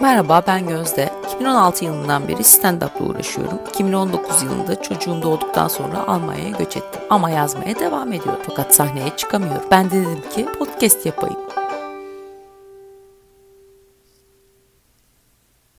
Merhaba ben Gözde. 2016 yılından beri stand-up ile uğraşıyorum. 2019 yılında çocuğum doğduktan sonra Almanya'ya göç ettim. Ama yazmaya devam ediyor. Fakat sahneye çıkamıyorum. Ben de dedim ki podcast yapayım.